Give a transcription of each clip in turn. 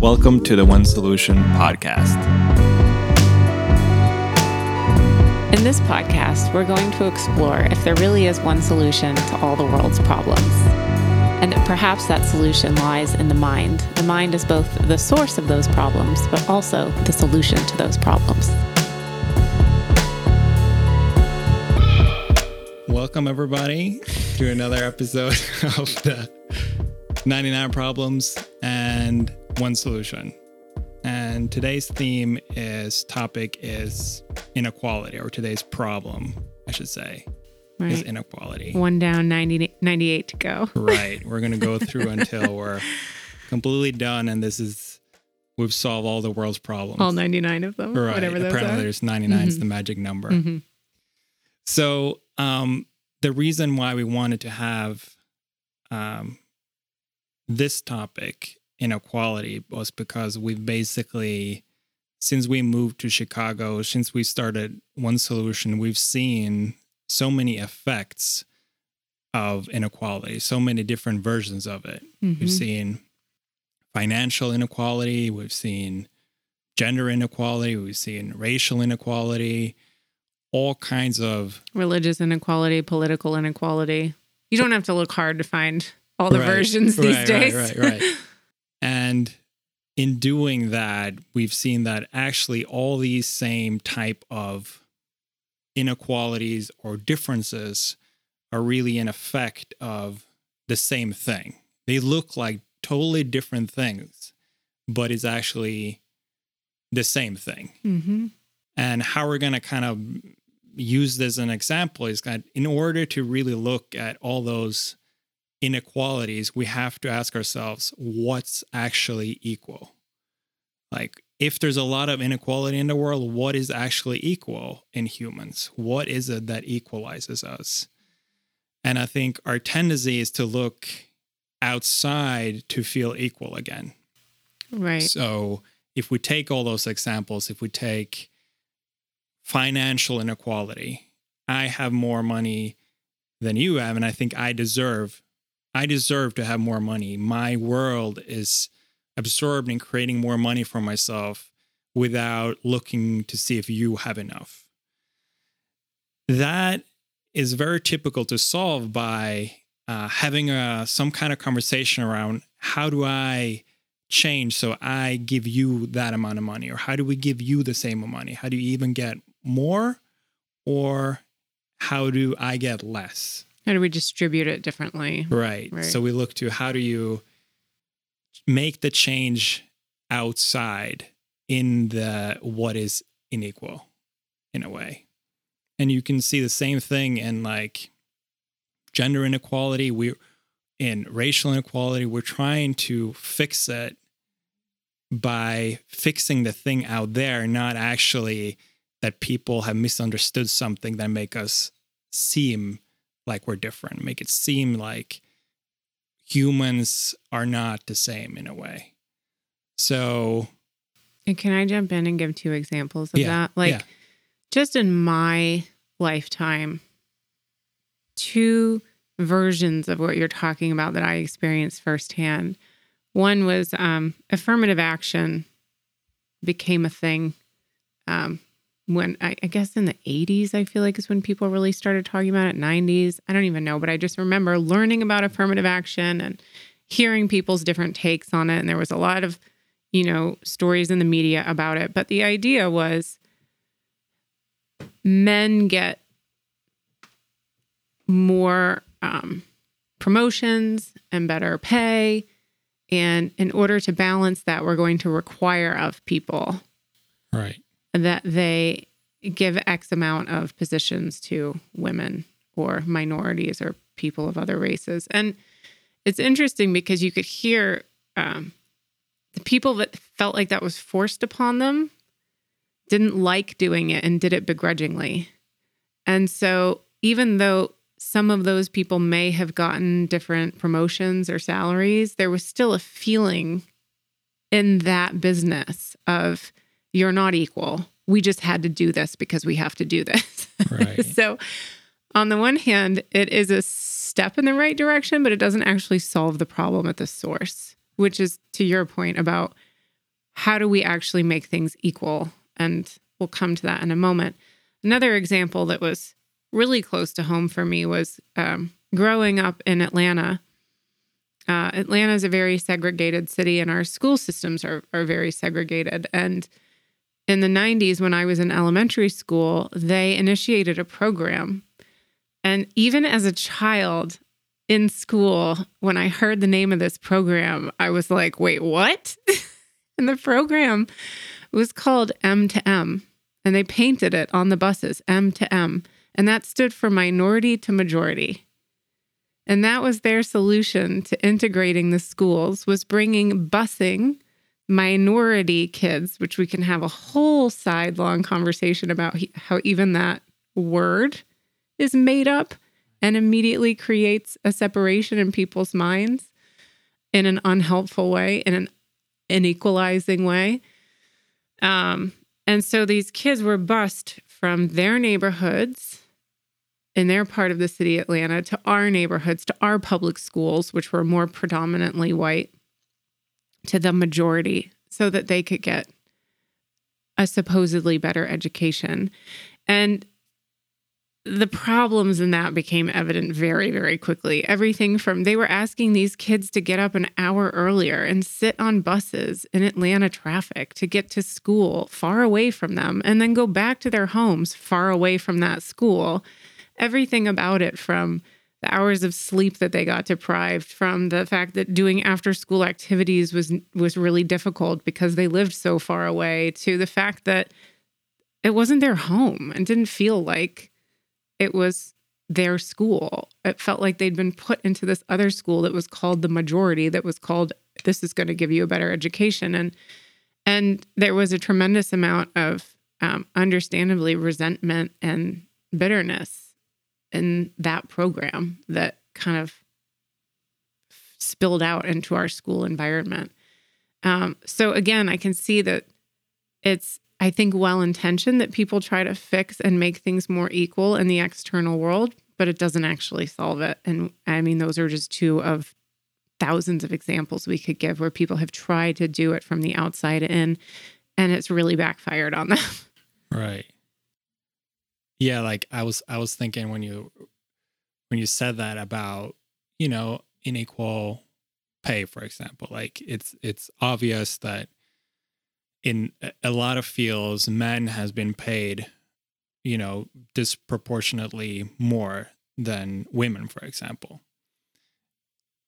Welcome to the One Solution podcast. In this podcast, we're going to explore if there really is one solution to all the world's problems. And perhaps that solution lies in the mind. The mind is both the source of those problems, but also the solution to those problems. Welcome, everybody, to another episode of the 99 Problems and One Solution. And today's theme is topic is inequality, or today's problem, I should say, is inequality. One down, 90, 98 to go. right. We're going to go through until we're completely done. And this is, we've solved all the world's problems. All 99 of them, Right. whatever those Apparently, are. there's 99 is the magic number. Mhm. So, um, the reason why we wanted to have um, this topic, inequality, was because we've basically, since we moved to Chicago, since we started One Solution, we've seen so many effects of inequality, so many different versions of it. Mhm. We've seen financial inequality, we've seen gender inequality, we've seen racial inequality, all kinds of Religious inequality, political inequality. You don't have to look hard to find all the Right, versions these right, days. Right, right, right. and in doing that, we've seen that actually all these same type of inequalities or differences are really an effect of the same thing. They look like totally different things, but it's actually the same thing. hmm And how we're going to kind of use this as an example is that in order to really look at all those inequalities, we have to ask ourselves what's actually equal. Like, if there's a lot of inequality in the world, what is actually equal in humans? What is it that equalizes us? And I think our tendency is to look outside to feel equal again. Right. So if we take all those examples, if we take financial inequality, I have more money than you have, and I think I deserve I deserve to have more money. My world is absorbed in creating more money for myself without looking to see if you have enough. That is very typical to solve by uh, having a, some kind of conversation around how do I change so I give you that amount of money, or how do we give you the same amount of money? How do you even get more, or how do I get less? How do we distribute it differently? Right. Right. So we look to how do you make the change outside in the what is unequal in a way. And you can see the same thing in like gender inequality, we in racial inequality, we're trying to fix it by fixing the thing out there, not actually that people have misunderstood something that make us seem like we're different, make it seem like humans are not the same in a way. So, And can I jump in and give two examples of Yeah, that? Like, yeah. just in my lifetime, two versions of what you're talking about that I experienced firsthand. One was um, affirmative action became a thing um, when I, I guess in the 80s, I feel like is when people really started talking about it. 90s, I don't even know, but I just remember learning about affirmative action and hearing people's different takes on it. And there was a lot of, you know, stories in the media about it. But the idea was men get more um, promotions and better pay. And in order to balance that, we're going to require of people right. That they give X amount of positions to women or minorities or people of other races. And it's interesting because you could hear um, the people that felt like that was forced upon them didn't like doing it and did it begrudgingly. And so, even though some of those people may have gotten different promotions or salaries, there was still a feeling in that business of you're not equal. We just had to do this because we have to do this. Right. so, on the one hand, it is a step in the right direction, but it doesn't actually solve the problem at the source, which is to your point about how do we actually make things equal? And we'll come to that in a moment. Another example that was really close to home for me was um, growing up in Atlanta. Uh, Atlanta is a very segregated city, and our school systems are, are very segregated. And in the 90s, when I was in elementary school, they initiated a program. And even as a child in school, when I heard the name of this program, I was like, wait, what? and the program was called M to M and they painted it on the buses M to M, and that stood for minority to majority. And that was their solution to integrating the schools was bringing busing minority kids, which we can have a whole sidelong conversation about how even that word is made up and immediately creates a separation in people's minds in an unhelpful way, in an inequalizing way. Um, and so these kids were bused from their neighborhoods in their part of the city, Atlanta, to our neighborhoods, to our public schools, which were more predominantly white, to the majority, so that they could get a supposedly better education. And the problems in that became evident very, very quickly. Everything from they were asking these kids to get up an hour earlier and sit on buses in Atlanta traffic to get to school far away from them and then go back to their homes far away from that school. Everything about it from the hours of sleep that they got deprived from the fact that doing after school activities was was really difficult because they lived so far away to the fact that it wasn't their home and didn't feel like it was their school. It felt like they'd been put into this other school that was called the majority, that was called this is going to give you a better education. And and there was a tremendous amount of um, understandably resentment and bitterness in that program that kind of spilled out into our school environment. Um, so again, I can see that it's I think, well intentioned that people try to fix and make things more equal in the external world, but it doesn't actually solve it. And I mean, those are just two of thousands of examples we could give where people have tried to do it from the outside in and it's really backfired on them. Right. Yeah, like I was I was thinking when you when you said that about, you know, unequal pay for example, like it's it's obvious that in a lot of fields, men has been paid, you know, disproportionately more than women, for example.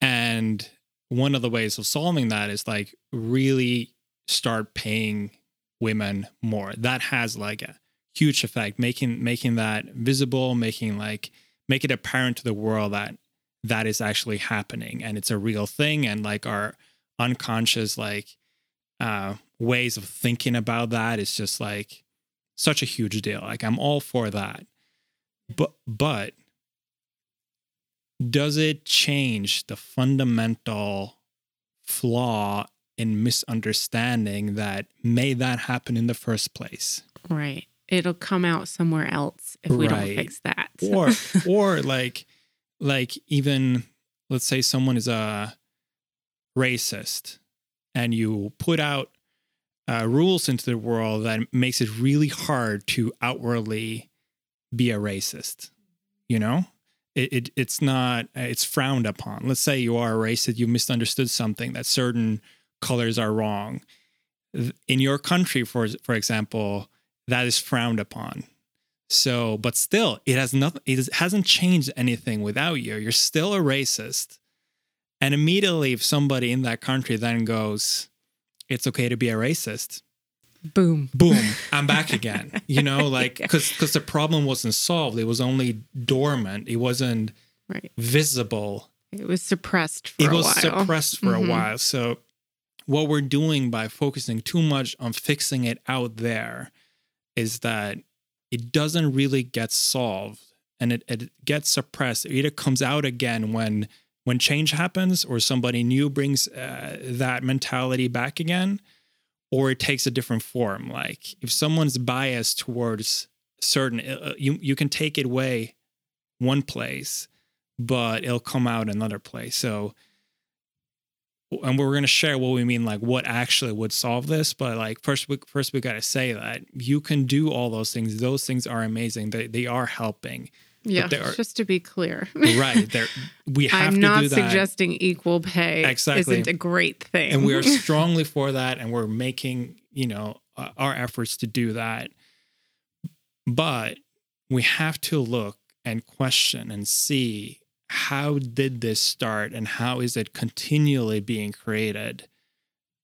And one of the ways of solving that is like really start paying women more. That has like a huge effect, making making that visible, making like make it apparent to the world that that is actually happening and it's a real thing and like our unconscious like uh ways of thinking about that is just like such a huge deal. Like I'm all for that. But but does it change the fundamental flaw in misunderstanding that made that happen in the first place? Right. It'll come out somewhere else if we right. don't fix that. or or like like even let's say someone is a racist and you put out uh, rules into the world that makes it really hard to outwardly be a racist. You know, it, it it's not it's frowned upon. Let's say you are a racist, you misunderstood something that certain colors are wrong. In your country, for for example, that is frowned upon. So, but still, it has nothing. It hasn't changed anything without you. You're still a racist. And immediately, if somebody in that country then goes, it's okay to be a racist boom boom i'm back again you know like because because the problem wasn't solved it was only dormant it wasn't right. visible it was suppressed for it was suppressed for mm-hmm. a while so what we're doing by focusing too much on fixing it out there is that it doesn't really get solved and it, it gets suppressed. It either comes out again when when change happens or somebody new brings uh, that mentality back again or it takes a different form. Like if someone's biased towards certain uh, uh, you you can take it away one place but it'll come out another place. So and we're going to share what we mean like what actually would solve this but like first we first we got to say that you can do all those things those things are amazing they, they are helping Yeah, are- just to be clear. right there we have I'm to not do that suggesting equal pay Exactly. isn't a great thing. and we are strongly for that and we're making you know uh, our efforts to do that but we have to look and question and see how did this start and how is it continually being created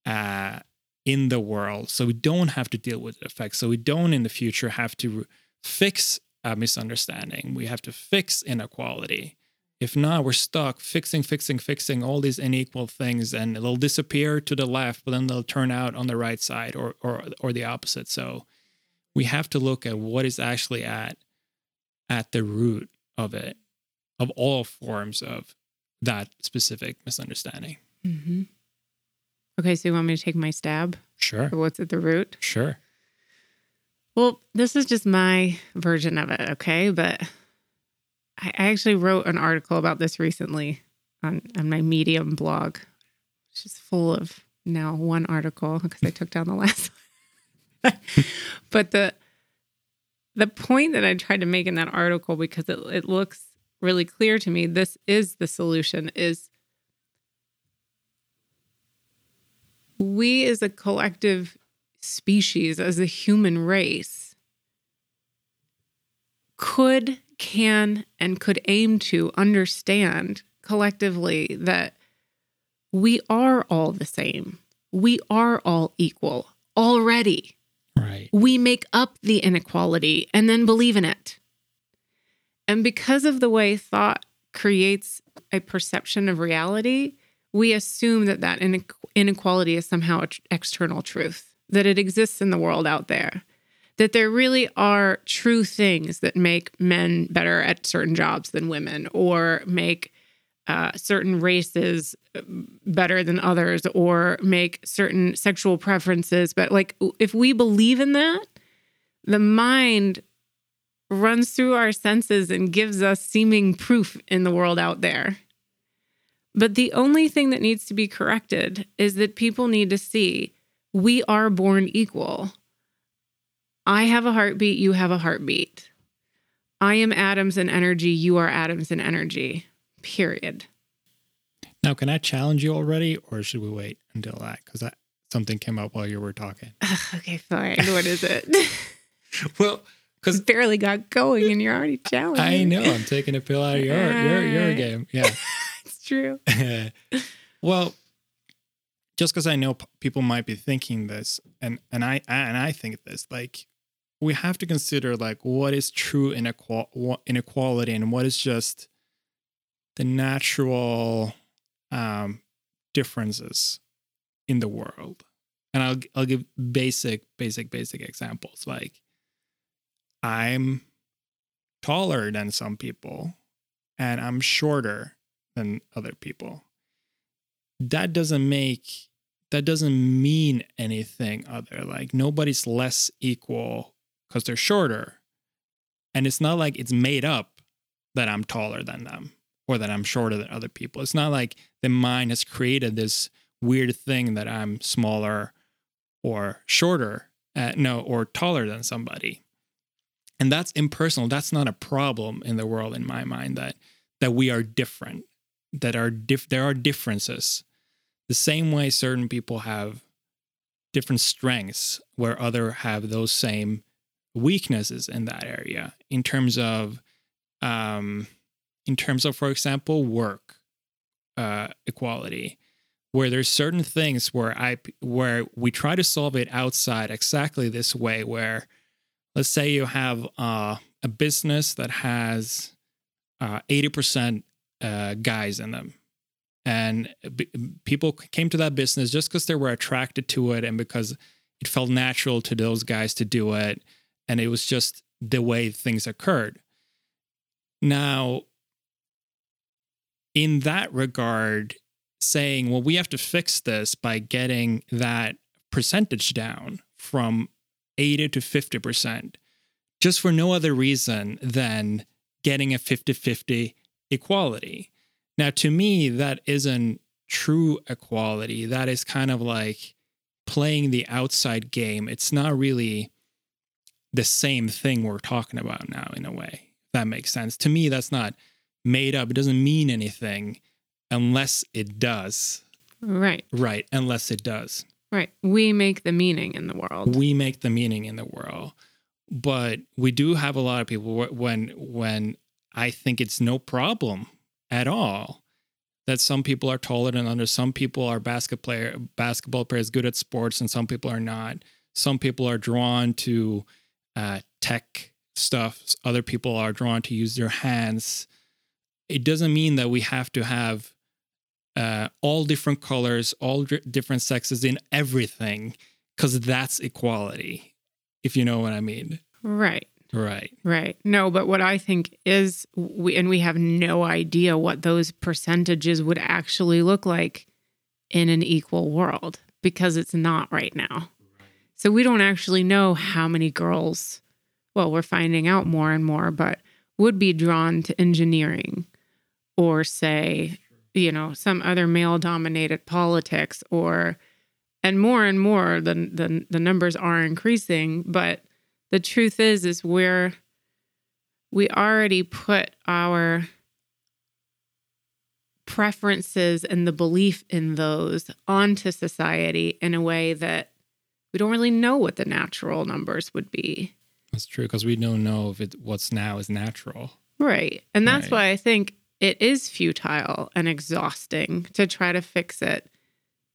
uh, in the world? So we don't have to deal with effects. So we don't in the future have to fix a misunderstanding. We have to fix inequality. If not, we're stuck fixing, fixing, fixing all these unequal things, and they'll disappear to the left, but then they'll turn out on the right side, or or or the opposite. So we have to look at what is actually at at the root of it, of all forms of that specific misunderstanding. hmm Okay, so you want me to take my stab? Sure, what's at the root? sure. Well, this is just my version of it, okay? But I I actually wrote an article about this recently on, on my Medium blog, which is full of now one article because I took down the last one. but the the point that I tried to make in that article, because it, it looks really clear to me, this is the solution is we as a collective species, as a human race, could, can, and could aim to understand collectively that we are all the same. We are all equal already. Right. We make up the inequality and then believe in it. And because of the way thought creates a perception of reality, we assume that that inequality is somehow external truth, that it exists in the world out there, that there really are true things that make men better at certain jobs than women, or make uh, certain races uh, better than others, or make certain sexual preferences. But like, if we believe in that, the mind runs through our senses and gives us seeming proof in the world out there. But the only thing that needs to be corrected is that people need to see we are born equal. I have a heartbeat, you have a heartbeat. I am atoms and energy, you are atoms and energy. Period. Now, can I challenge you already, or should we wait until that? Because that something came up while you were talking. Ugh, okay, fine. What is it? Well, because Barely got going and you're already challenging. I know I'm taking a pill out of your your your game. Yeah. It's true. well, just because I know p- people might be thinking this, and and I and I think this, like we have to consider like what is true inequal inequality and what is just the natural um, differences in the world. And I'll I'll give basic basic basic examples like I'm taller than some people and I'm shorter than other people. That doesn't make that doesn't mean anything other. Like nobody's less equal because they're shorter. And it's not like it's made up that I'm taller than them or that I'm shorter than other people. It's not like the mind has created this weird thing that I'm smaller or shorter, uh, no, or taller than somebody. And that's impersonal. That's not a problem in the world, in my mind. That that we are different, that are diff- there are differences. The same way certain people have different strengths, where other have those same weaknesses in that area. In terms of, um, in terms of, for example, work uh, equality, where there's certain things where I where we try to solve it outside exactly this way, where let's say you have uh, a business that has uh, 80% uh, guys in them. And b- people came to that business just because they were attracted to it and because it felt natural to those guys to do it. And it was just the way things occurred. Now, in that regard, saying, well, we have to fix this by getting that percentage down from 80 to 50%, just for no other reason than getting a 50 50 equality. Now, to me, that isn't true equality, that is kind of like playing the outside game. It's not really the same thing we're talking about now, in a way. That makes sense. To me, that's not made up. It doesn't mean anything unless it does. Right. Right. Unless it does. Right. We make the meaning in the world. We make the meaning in the world. But we do have a lot of people when when I think it's no problem at all that some people are taller than others. Some people are basketball player basketball players good at sports, and some people are not. Some people are drawn to uh, tech stuff. Other people are drawn to use their hands. It doesn't mean that we have to have uh, all different colors, all d- different sexes in everything, because that's equality. If you know what I mean. Right. Right. Right. No, but what I think is we and we have no idea what those percentages would actually look like in an equal world because it's not right now. So we don't actually know how many girls well, we're finding out more and more, but would be drawn to engineering or say, you know, some other male dominated politics or and more and more the, the the numbers are increasing, but the truth is is we're we already put our preferences and the belief in those onto society in a way that we don't really know what the natural numbers would be. That's true because we don't know if it what's now is natural. Right. And that's Right. why I think it is futile and exhausting to try to fix it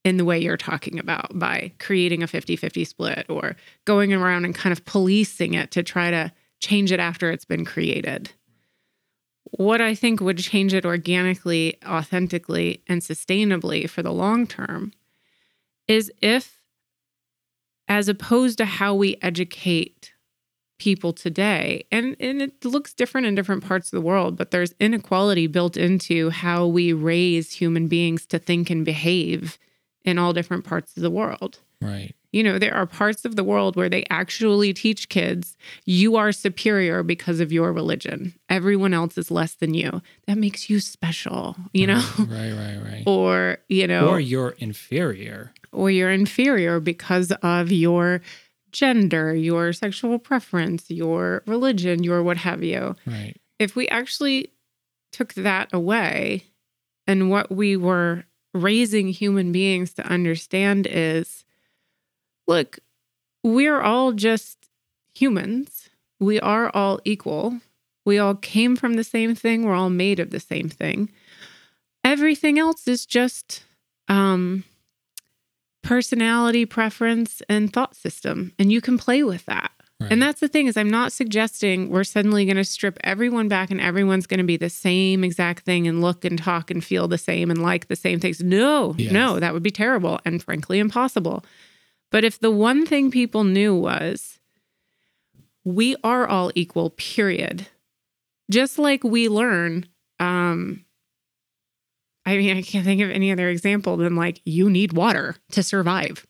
in the way you're talking about by creating a 50 50 split or going around and kind of policing it to try to change it after it's been created. What I think would change it organically, authentically, and sustainably for the long term is if, as opposed to how we educate people today and and it looks different in different parts of the world but there's inequality built into how we raise human beings to think and behave in all different parts of the world Right. you know there are parts of the world where they actually teach kids you are superior because of your religion everyone else is less than you that makes you special you know Right. Right. Right. or you know Or you're inferior. or you're inferior because of your gender, your sexual preference, your religion, your what have you. Right. If we actually took that away and what we were raising human beings to understand is look, we're all just humans. We are all equal. We all came from the same thing. We're all made of the same thing. Everything else is just um personality preference and thought system and you can play with that Right. and that's the thing is i'm not suggesting we're suddenly going to strip everyone back and everyone's going to be the same exact thing and look and talk and feel the same and like the same things no Yes. no that would be terrible and frankly impossible but if the one thing people knew was we are all equal period just like we learn um I mean, I can't think of any other example than like you need water to survive.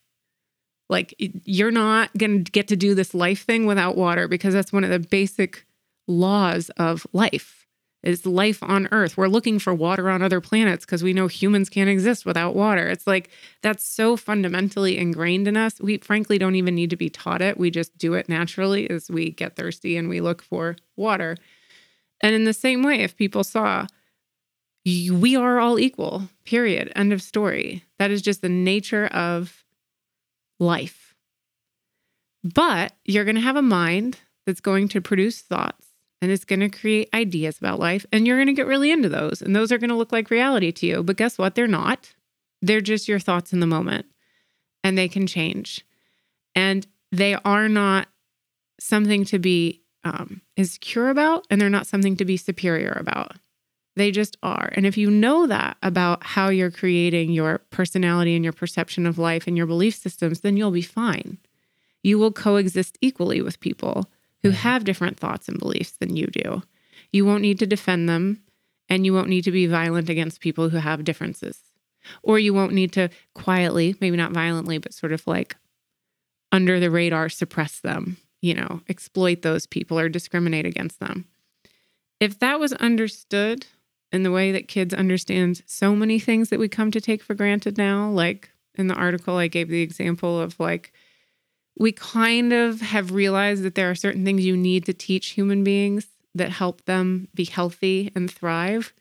Like you're not going to get to do this life thing without water because that's one of the basic laws of life. Is life on earth. We're looking for water on other planets because we know humans can't exist without water. It's like that's so fundamentally ingrained in us. We frankly don't even need to be taught it. We just do it naturally as we get thirsty and we look for water. And in the same way, if people saw we are all equal, period. End of story. That is just the nature of life. But you're going to have a mind that's going to produce thoughts and it's going to create ideas about life. And you're going to get really into those. And those are going to look like reality to you. But guess what? They're not. They're just your thoughts in the moment and they can change. And they are not something to be um, insecure about and they're not something to be superior about. They just are. And if you know that about how you're creating your personality and your perception of life and your belief systems, then you'll be fine. You will coexist equally with people who have different thoughts and beliefs than you do. You won't need to defend them and you won't need to be violent against people who have differences. Or you won't need to quietly, maybe not violently, but sort of like under the radar suppress them, you know, exploit those people or discriminate against them. If that was understood in the way that kids understand so many things that we come to take for granted now. Like in the article, I gave the example of like, we kind of have realized that there are certain things you need to teach human beings that help them be healthy and thrive.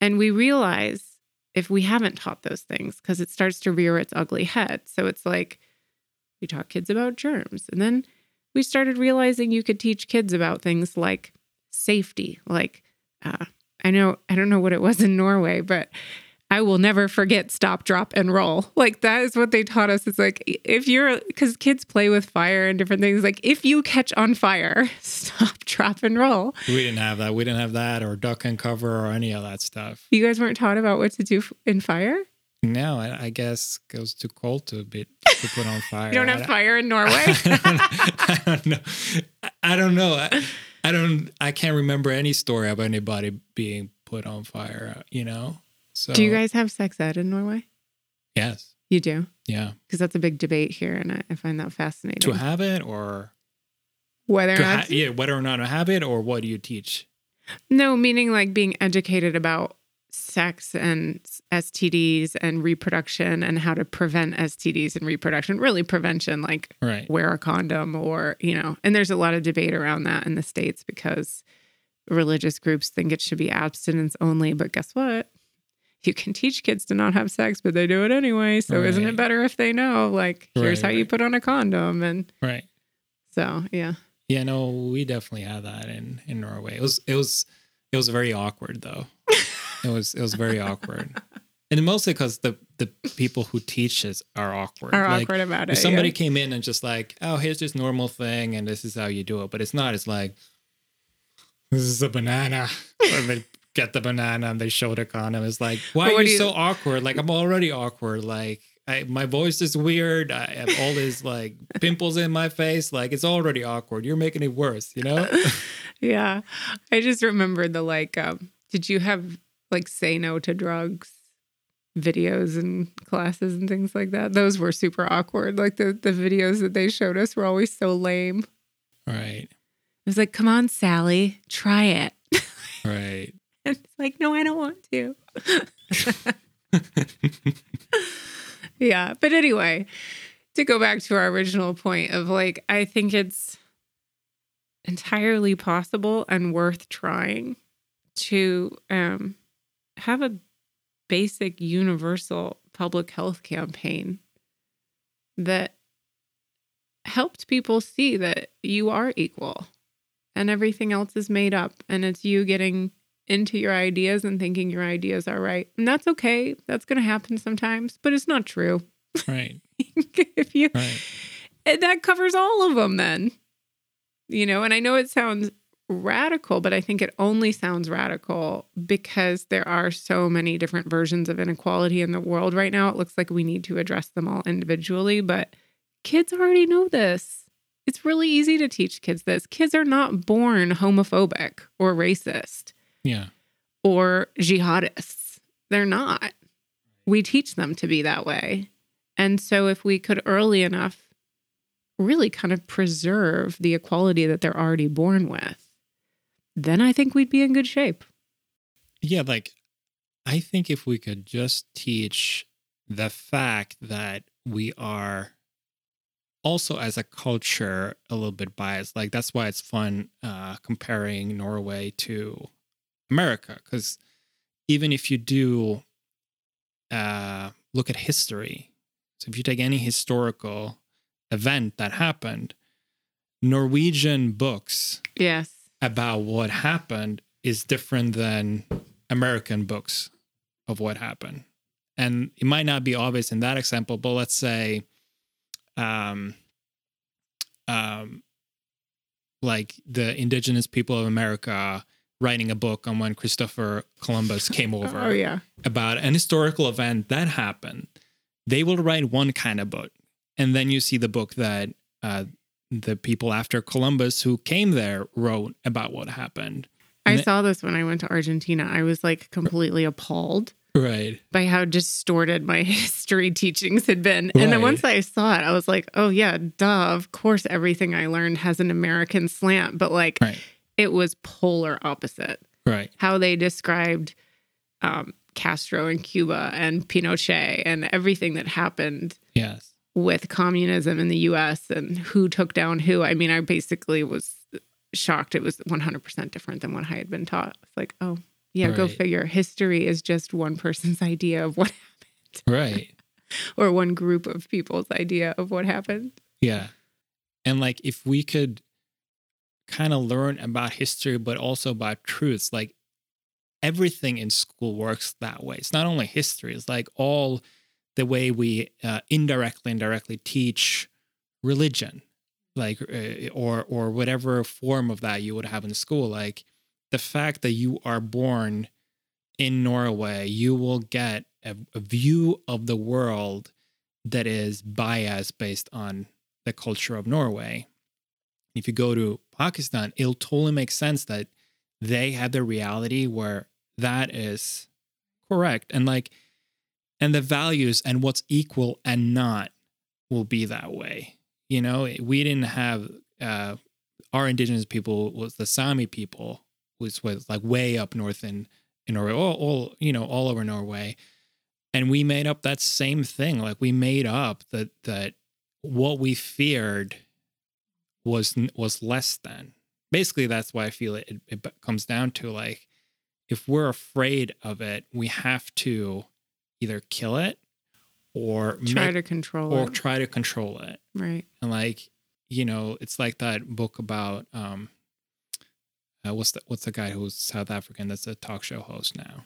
And we realize if we haven't taught those things, because it starts to rear its ugly head. So it's like we taught kids about germs. And then we started realizing you could teach kids about things like safety. Like, uh, I know, I don't know what it was in Norway, but I will never forget stop, drop, and roll. Like that is what they taught us. It's like if you're because kids play with fire and different things. Like if you catch on fire, stop, drop, and roll. We didn't have that. We didn't have that or duck and cover or any of that stuff. You guys weren't taught about what to do in fire. No, I, I guess it was too cold to be to put on fire. you don't have I, fire in Norway. I don't know. I don't know. I, don't. I can't remember any story of anybody being put on fire. You know. So do you guys have sex ed in Norway? Yes. You do. Yeah. Because that's a big debate here, and I, I find that fascinating. To have it or whether or not ha- yeah, whether or not to have it, or what do you teach? No, meaning like being educated about sex and STDs and reproduction and how to prevent STDs and reproduction. Really, prevention, like Right. wear a condom or, you know, and there's a lot of debate around that in the States because religious groups think it should be abstinence only. But guess what? You can teach kids to not have sex, but they do it anyway. So isn't it better if they know? Like, here's Right, how you put on a condom. And Right. so, yeah. Yeah. No, we definitely had that in in Norway. It was it was it was very awkward though. it was it was very awkward. And mostly because the the people who teach us are awkward. Are Like, awkward about it. if somebody yeah. came in and just like, oh, here's this normal thing, and this is how you do it, but it's not. It's like, this is a banana. or they get the banana and they show the condom. It's like, why are you, you- so awkward? Like I'm already awkward. Like I, my voice is weird. I have all these like pimples in my face. Like it's already awkward. You're making it worse. You know? Yeah. I just remembered the like, um, did you have like say no to drugs videos and classes and things like that? Those were super awkward. Like the, the videos that they showed us were always so lame. right. It was like, come on, Sally, try it. Right. And it's like, no, I don't want to. yeah. But anyway, to go back to our original point of like, I think it's entirely possible and worth trying to um, have a basic universal public health campaign that helped people see that you are equal and everything else is made up and it's you getting into your ideas and thinking your ideas are right. And that's okay. That's going to happen sometimes, but it's not true. Right. if you Right. and that covers all of them then. You know, and I know it sounds radical, but I think it only sounds radical because there are so many different versions of inequality in the world right now. It looks like we need to address them all individually, but kids already know this. It's really easy to teach kids this. Kids are not born homophobic or racist Yeah. or jihadists. They're not. We teach them to be that way. And so, if we could early enough really kind of preserve the equality that they're already born with, then I think we'd be in good shape. Yeah, like I think if we could just teach the fact that we are also as a culture a little bit biased, like that's why it's fun uh, comparing Norway to America, because even if you do uh, look at history, so if you take any historical event that happened, Norwegian books Yes. About what happened is different than American books of what happened. And it might not be obvious in that example, but let's say, um, um, like the indigenous people of America writing a book on when Christopher Columbus came over Oh, yeah. about an historical event that happened, they will write one kind of book. And then you see the book that uh, the people after Columbus who came there wrote about what happened. I And saw this when I went to Argentina. I was like completely appalled Right. by how distorted my history teachings had been. And then once I saw it, I was like, oh, yeah, duh. Of course, everything I learned has an American slant, but like Right. it was polar opposite. Right. How they described um, Castro and Cuba and Pinochet and everything that happened Yes. With communism in the US and who took down who. I mean, I basically was shocked it was 100% different than what I had been taught. It's like, oh, yeah, go figure. History is just one person's idea of what happened. Right. or one group of people's idea of what happened. Yeah. And like if we could kind of learn about history, but also about truths, like everything in school works that way. It's not only history, it's like all the way we uh, indirectly and directly teach religion, like, uh, or, or whatever form of that you would have in school. Like the fact that you are born in Norway, you will get a, a view of the world that is biased based on the culture of Norway. If you go to Pakistan, it'll totally make sense that they have the reality where that is correct and like and the values and what's equal and not will be that way. You know, we didn't have uh our indigenous people was the Sami people, which was like way up north in in Norway, all, all you know, all over Norway and we made up that same thing like we made up that that what we feared was was less than basically that's why i feel it, it, it comes down to like if we're afraid of it we have to either kill it or Try make- to control or it. try to control it right. and like you know it's like that book about um uh, what's the what's the guy who's south african that's a talk show host now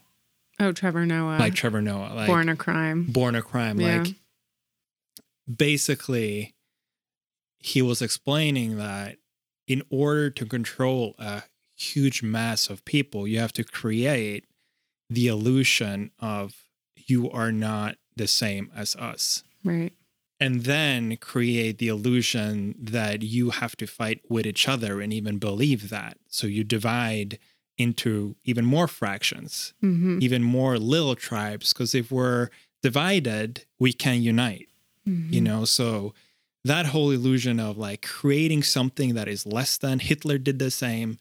Oh, Trevor Noah. like trevor noah like Born a Crime. born a crime Yeah. like basically he was explaining that in order to control a huge mass of people you have to create the illusion of you are not the same as us. Right. and then create the illusion that you have to fight with each other and even believe that. So you divide into even more fractions hmm even more little tribes because if we're divided we can unite you know? So that whole illusion of like creating something that is less than hitler did the same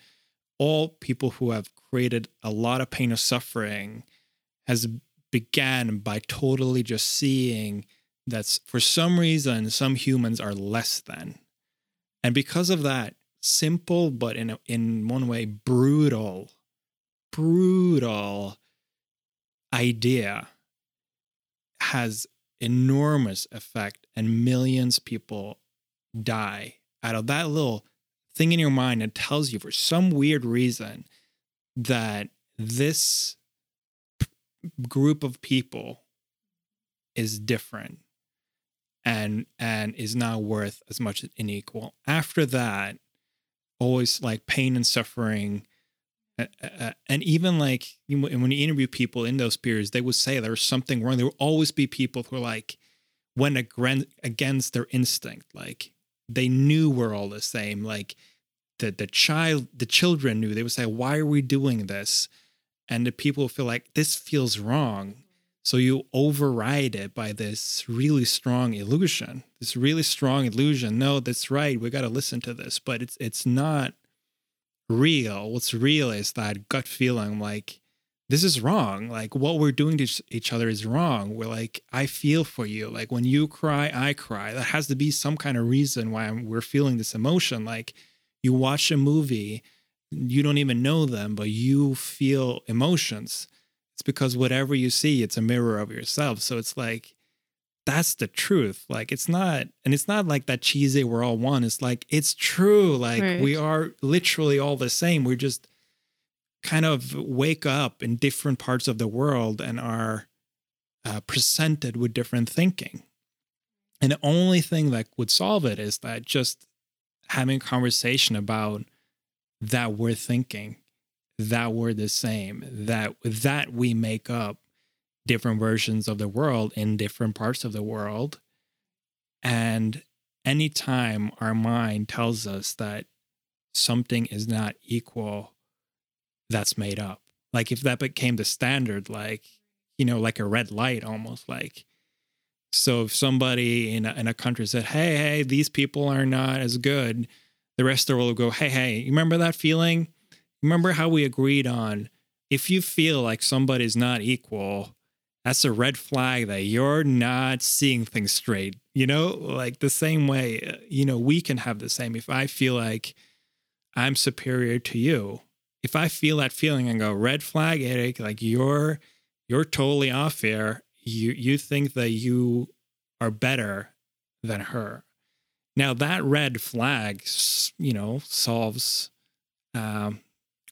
all people who have created a lot of pain or suffering has began by totally just seeing that for some reason some humans are less than. And because of that simple but in a, in one way brutal brutal idea has enormous effect and millions people die out of that little thing in your mind that tells you for some weird reason that this group of people is different and and is not worth as much as an equal after that always like pain and suffering and even like when you interview people in those periods, they would say there was something wrong. There will always be people who are like went against their instinct. Like they knew we're all the same. Like the the child, the children knew. They would say, "Why are we doing this?" And the people feel like this feels wrong. So you override it by this really strong illusion. This really strong illusion. No, that's right. We got to listen to this, but it's it's not real. What's real is that gut feeling like this is wrong. Like what we're doing to each- other is wrong. We're like, I feel for you. Like when you cry, I cry. That has to be some kind of reason why I'm, we're feeling this emotion. Like you watch a movie, you don't even know them, but you feel emotions. It's because whatever you see, it's a mirror of yourself. So it's like, that's the truth. Like it's not, and it's not like that cheesy, we're all one. It's like, it's true. Like Right. we are literally all the same. We're just kind of wake up in different parts of the world and are uh, presented with different thinking. And the only thing that would solve it is that just having a conversation about that we're thinking, that we're the same, that that we make up different versions of the world in different parts of the world. And anytime our mind tells us that something is not equal, that's made up. Like if that became the standard, like, you know, like a red light almost like. So if somebody in a, in a country said, hey, hey, these people are not as good, the rest of the world will go, hey, hey, you remember that feeling? Remember how we agreed on if you feel like somebody's not equal, that's a red flag that you're not seeing things straight. You know, like the same way, uh, you know, we can have the same. If I feel like I'm superior to you, if I feel that feeling and go red flag, Eric, like you're you're totally off here. You you think that you are better than her. Now that red flag, you know, solves um,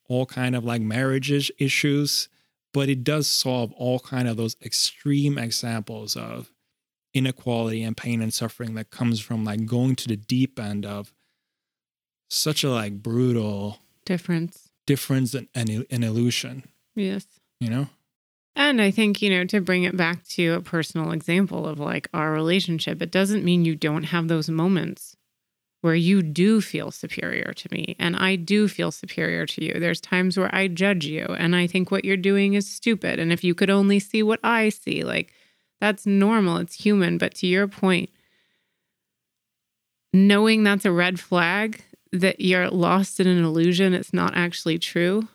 all kind of like marriage issues, but it does solve all kind of those extreme examples of inequality and pain and suffering that comes from like going to the deep end of such a like brutal difference. difference and an, an illusion yes. you know and i think you know to bring it back to a personal example of like our relationship it doesn't mean you don't have those moments where you do feel superior to me and I do feel superior to you. There's times where I judge you and I think what you're doing is stupid. And if you could only see what I see, like that's normal, it's human. But to your point, knowing that's a red flag, that you're lost in an illusion, it's not actually true,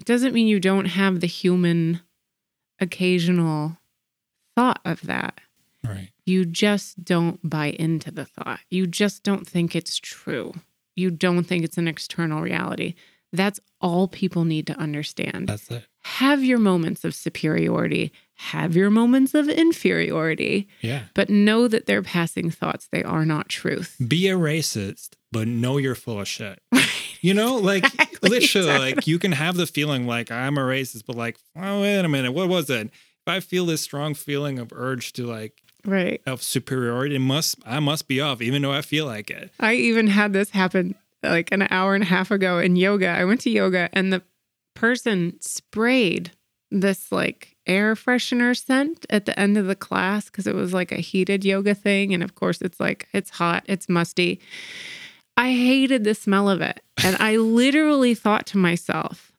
it doesn't mean you don't have the human occasional thought of that. Right. You just don't buy into the thought. You just don't think it's true. You don't think it's an external reality. That's all people need to understand. That's it. Have your moments of superiority, have your moments of inferiority. Yeah. But know that they're passing thoughts. They are not truth. Be a racist, but know you're full of shit. You know, like literally, exactly. like you can have the feeling like I'm a racist, but like, oh, wait a minute, what was it? If I feel this strong feeling of urge to like right of superiority, must I must be off, even though I feel like it. I even had this happen like an hour and a half ago in yoga. I went to yoga and the person sprayed this like air freshener scent at the end of the class because it was like a heated yoga thing. And of course, it's like, it's hot, it's musty. I hated the smell of it. And I literally thought to myself,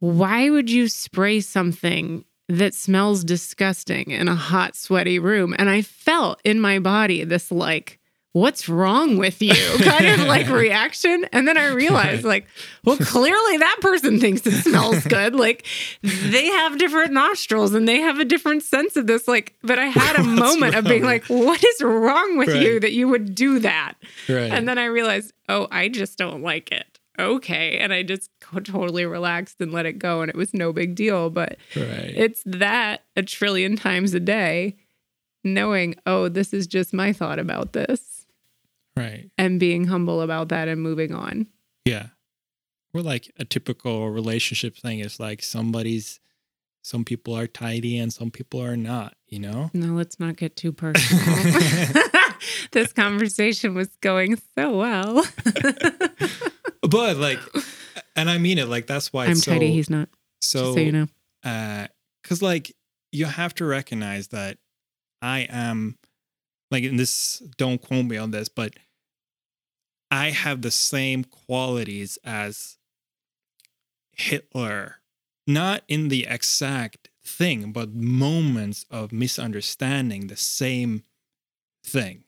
why would you spray something that smells disgusting in a hot, sweaty room? And I felt in my body this like, what's wrong with you? Kind of like reaction. And then i realized like well clearly that person thinks it smells good. Like they have different nostrils and they have a different sense of this. Like but i had a moment of being like what is wrong with right. you that you would do that? Right. and then i realized oh i just don't like it. Okay. And i just totally relaxed and let it go and it was no big deal. But right. it's that a trillion times a day knowing oh this is just my thought about this Right. And being humble about that and moving on. Yeah. We're like a typical relationship thing is like somebody's some people are tidy and some people are not, you know? No, let's not get too personal. this conversation was going so well. but like and I mean it like that's why I'm so, tidy, he's not. So, so you know. Uh cuz like you have to recognize that I am like in this don't quote me on this but i have the same qualities as hitler. Not in the exact thing but moments of misunderstanding the same thing.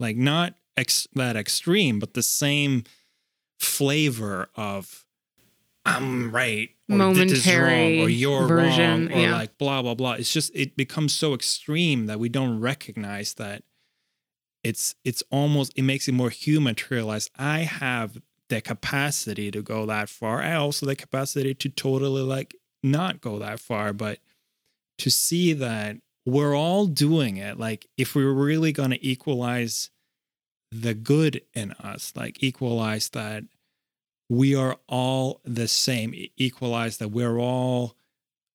Like not ex- that extreme but the same flavor of i'm right or momentary wrong, or you're version, wrong or yeah. like blah blah blah. It's just it becomes so extreme that we don't recognize that it's it's almost it makes it more human to realize I have the capacity to go that far. I also the capacity to totally like not go that far, but to see that we're all doing it. Like if we're really gonna equalize the good in us, like equalize that we are all the same, equalize that we're all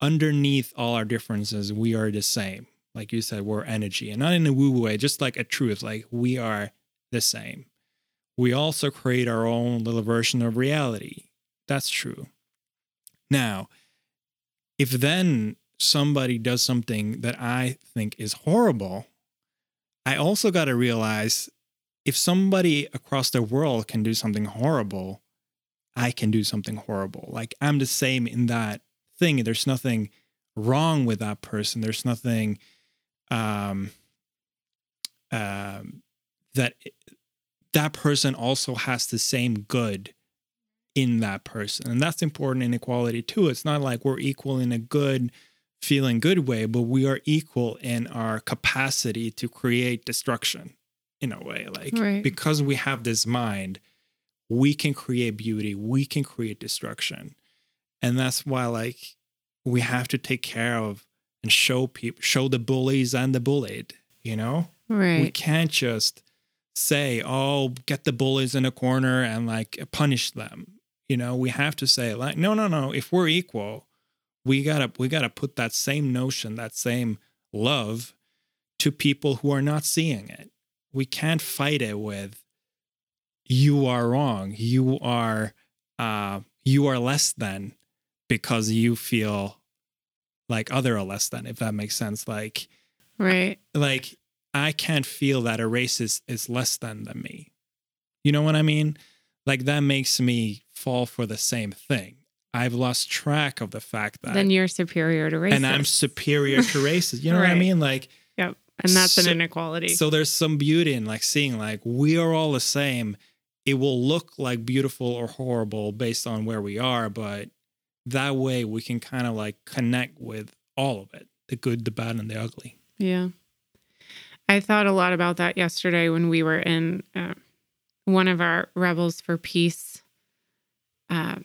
underneath all our differences, we are the same like you said, we're energy and not in a woo woo way, just like a truth, like we are the same. We also create our own little version of reality. That's true. Now, if then somebody does something that I think is horrible, I also got to realize if somebody across the world can do something horrible, I can do something horrible. Like I'm the same in that thing. There's nothing wrong with that person. There's nothing um, um, that that person also has the same good in that person. And that's important in equality too. It's not like we're equal in a good, feeling good way, but we are equal in our capacity to create destruction in a way. Like Right. because we have this mind, we can create beauty, we can create destruction. And that's why like we have to take care of and show people show the bullies and the bullied, you know? right We can't just say, "Oh, get the bullies in a corner and like punish them." You know, we have to say like, "No, no, no, if we're equal, we got to we got to put that same notion, that same love to people who are not seeing it. We can't fight it with you are wrong. You are uh you are less than because you feel like other or less than if that makes sense like Right. like I can't feel that a race is, is less than than me. You know what I mean? Like that makes me fall for the same thing. I've lost track of the fact that Then you're superior to race. and I'm superior to races. You know what I mean? Like Yep. And that's an inequality. so there's some beauty in like seeing like we are all the same. It will look like beautiful or horrible based on where we are, but that way we can kind of like connect with all of it, the good, the bad, and the ugly. Yeah. I thought a lot about that yesterday when we were in uh, one of our Rebels for Peace uh,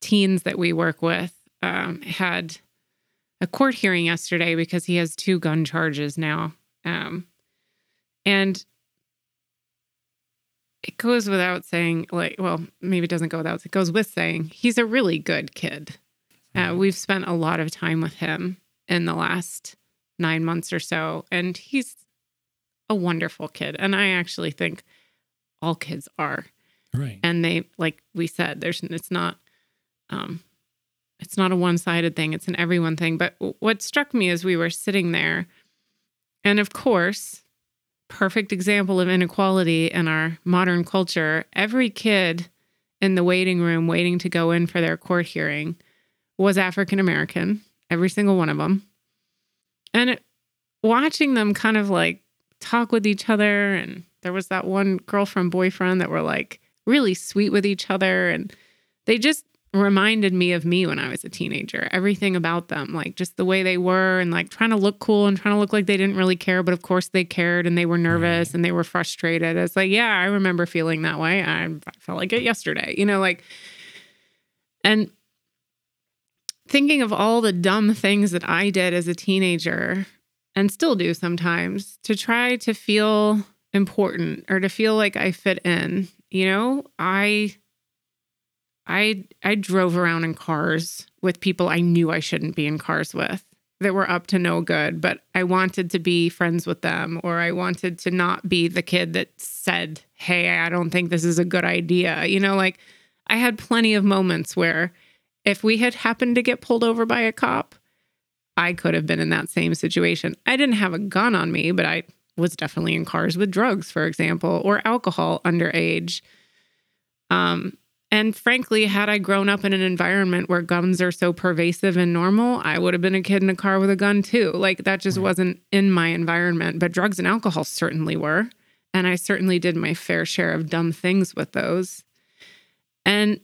teens that we work with um, had a court hearing yesterday because he has two gun charges now. Um, and it goes without saying, like, well, maybe it doesn't go without, it goes with saying he's a really good kid. Uh, we've spent a lot of time with him in the last nine months or so, and he's a wonderful kid. And I actually think all kids are. Right. And they, like we said, there's, it's not, um, it's not a one-sided thing. It's an everyone thing. But what struck me as we were sitting there, and of course, perfect example of inequality in our modern culture. Every kid in the waiting room waiting to go in for their court hearing was African American, every single one of them. And watching them kind of like talk with each other, and there was that one girlfriend boyfriend that were like really sweet with each other, and they just reminded me of me when I was a teenager. Everything about them, like just the way they were, and like trying to look cool and trying to look like they didn't really care, but of course they cared, and they were nervous and they were frustrated. It's like, yeah, I remember feeling that way. I, I felt like it yesterday, you know, like, and thinking of all the dumb things that I did as a teenager and still do sometimes to try to feel important or to feel like I fit in. You know, I I I drove around in cars with people I knew I shouldn't be in cars with that were up to no good, but I wanted to be friends with them or I wanted to not be the kid that said, "Hey, I don't think this is a good idea." You know, like I had plenty of moments where if we had happened to get pulled over by a cop, I could have been in that same situation. I didn't have a gun on me, but I was definitely in cars with drugs, for example, or alcohol underage. Um, and frankly, had I grown up in an environment where guns are so pervasive and normal, I would have been a kid in a car with a gun too. Like that just Right. wasn't in my environment, but drugs and alcohol certainly were. And I certainly did my fair share of dumb things with those. And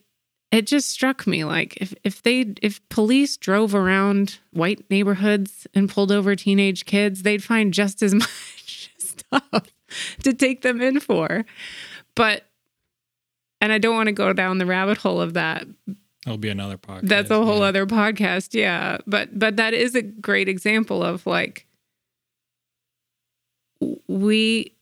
it just struck me like if if they if police drove around white neighborhoods and pulled over teenage kids, they'd find just as much stuff to take them in for. But and I don't want to go down the rabbit hole of that. That'll be another podcast. That's a whole yeah. other podcast, yeah. But but that is a great example of like we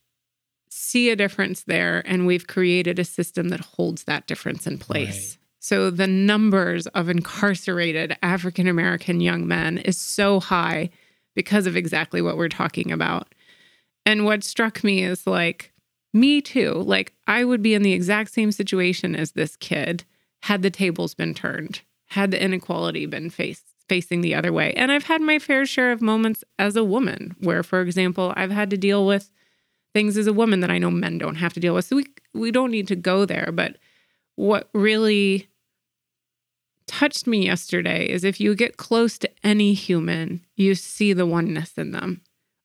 see a difference there and we've created a system that holds that difference in place. Right. So the numbers of incarcerated African American young men is so high because of exactly what we're talking about. And what struck me is like me too. Like I would be in the exact same situation as this kid had the tables been turned, had the inequality been faced facing the other way. And I've had my fair share of moments as a woman where for example, I've had to deal with things as a woman that I know men don't have to deal with. So we we don't need to go there, but what really touched me yesterday is if you get close to any human, you see the oneness in them.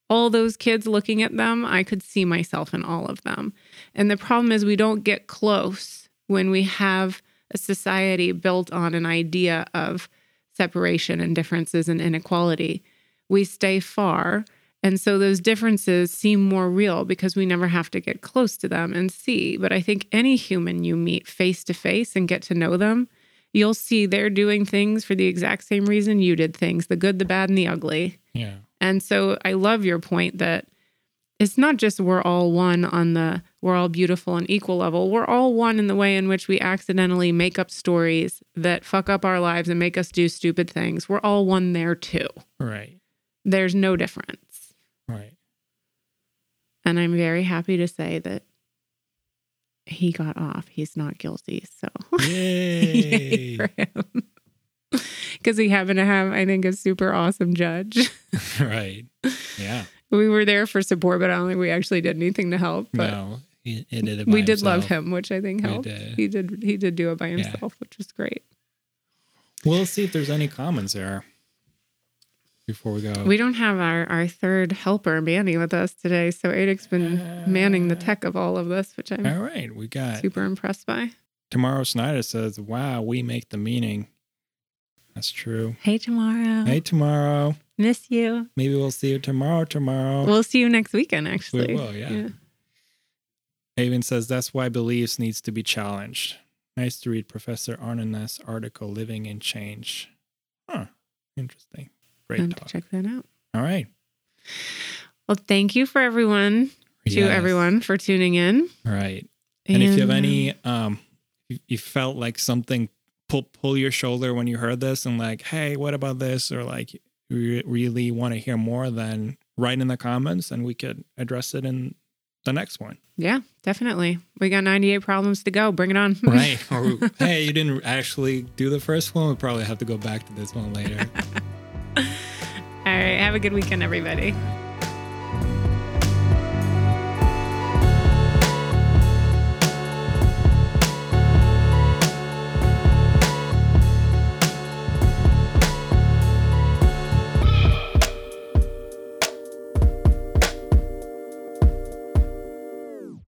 All those kids looking at them, I could see myself in all of them. And the problem is we don't get close when we have a society built on an idea of separation and differences and inequality, we stay far. And so those differences seem more real because we never have to get close to them and see. But I think any human you meet face to face and get to know them, you'll see they're doing things for the exact same reason you did things the good, the bad, and the ugly. Yeah. And so I love your point that it's not just we're all one on the we're all beautiful and equal level. We're all one in the way in which we accidentally make up stories that fuck up our lives and make us do stupid things. We're all one there too. Right. There's no difference. Right. And I'm very happy to say that he got off. He's not guilty. So Yay. for him. Because he happened to have, I think, a super awesome judge. right. Yeah. we were there for support, but I don't think we actually did anything to help. But no. He, he did it we by did love him, which I think helped. did. He did he did do it by Yeah. himself, which was great. We'll see if there's any comments there before we go. We don't have our, our third helper, Manny, with us today. So Adic's been manning the tech of all of this, which I'm All right. We got super impressed by. Tomorrow Snyder says, Wow, we make the meaning. That's true. Hey tomorrow. Hey, tomorrow. Miss you. Maybe we'll see you tomorrow. Tomorrow. We'll see you next weekend, actually. We will, yeah. Haven says that's why beliefs needs to be challenged. Nice to read Professor Arnoness article, Living in Change. Huh. Interesting. Great to talk. check that out. All right. Well, thank you for everyone, to Yes. everyone for tuning in. All right. And, if you have any um you felt like something pull pull your shoulder when you heard this and like, hey, what about this? Or like you really want to hear more, then write in the comments and we could address it in the next one. Yeah, definitely. We got 98 problems to go. Bring it on. Right. or hey, you didn't actually do the first one. We'll probably have to go back to this one later. All right. Have a good weekend, everybody.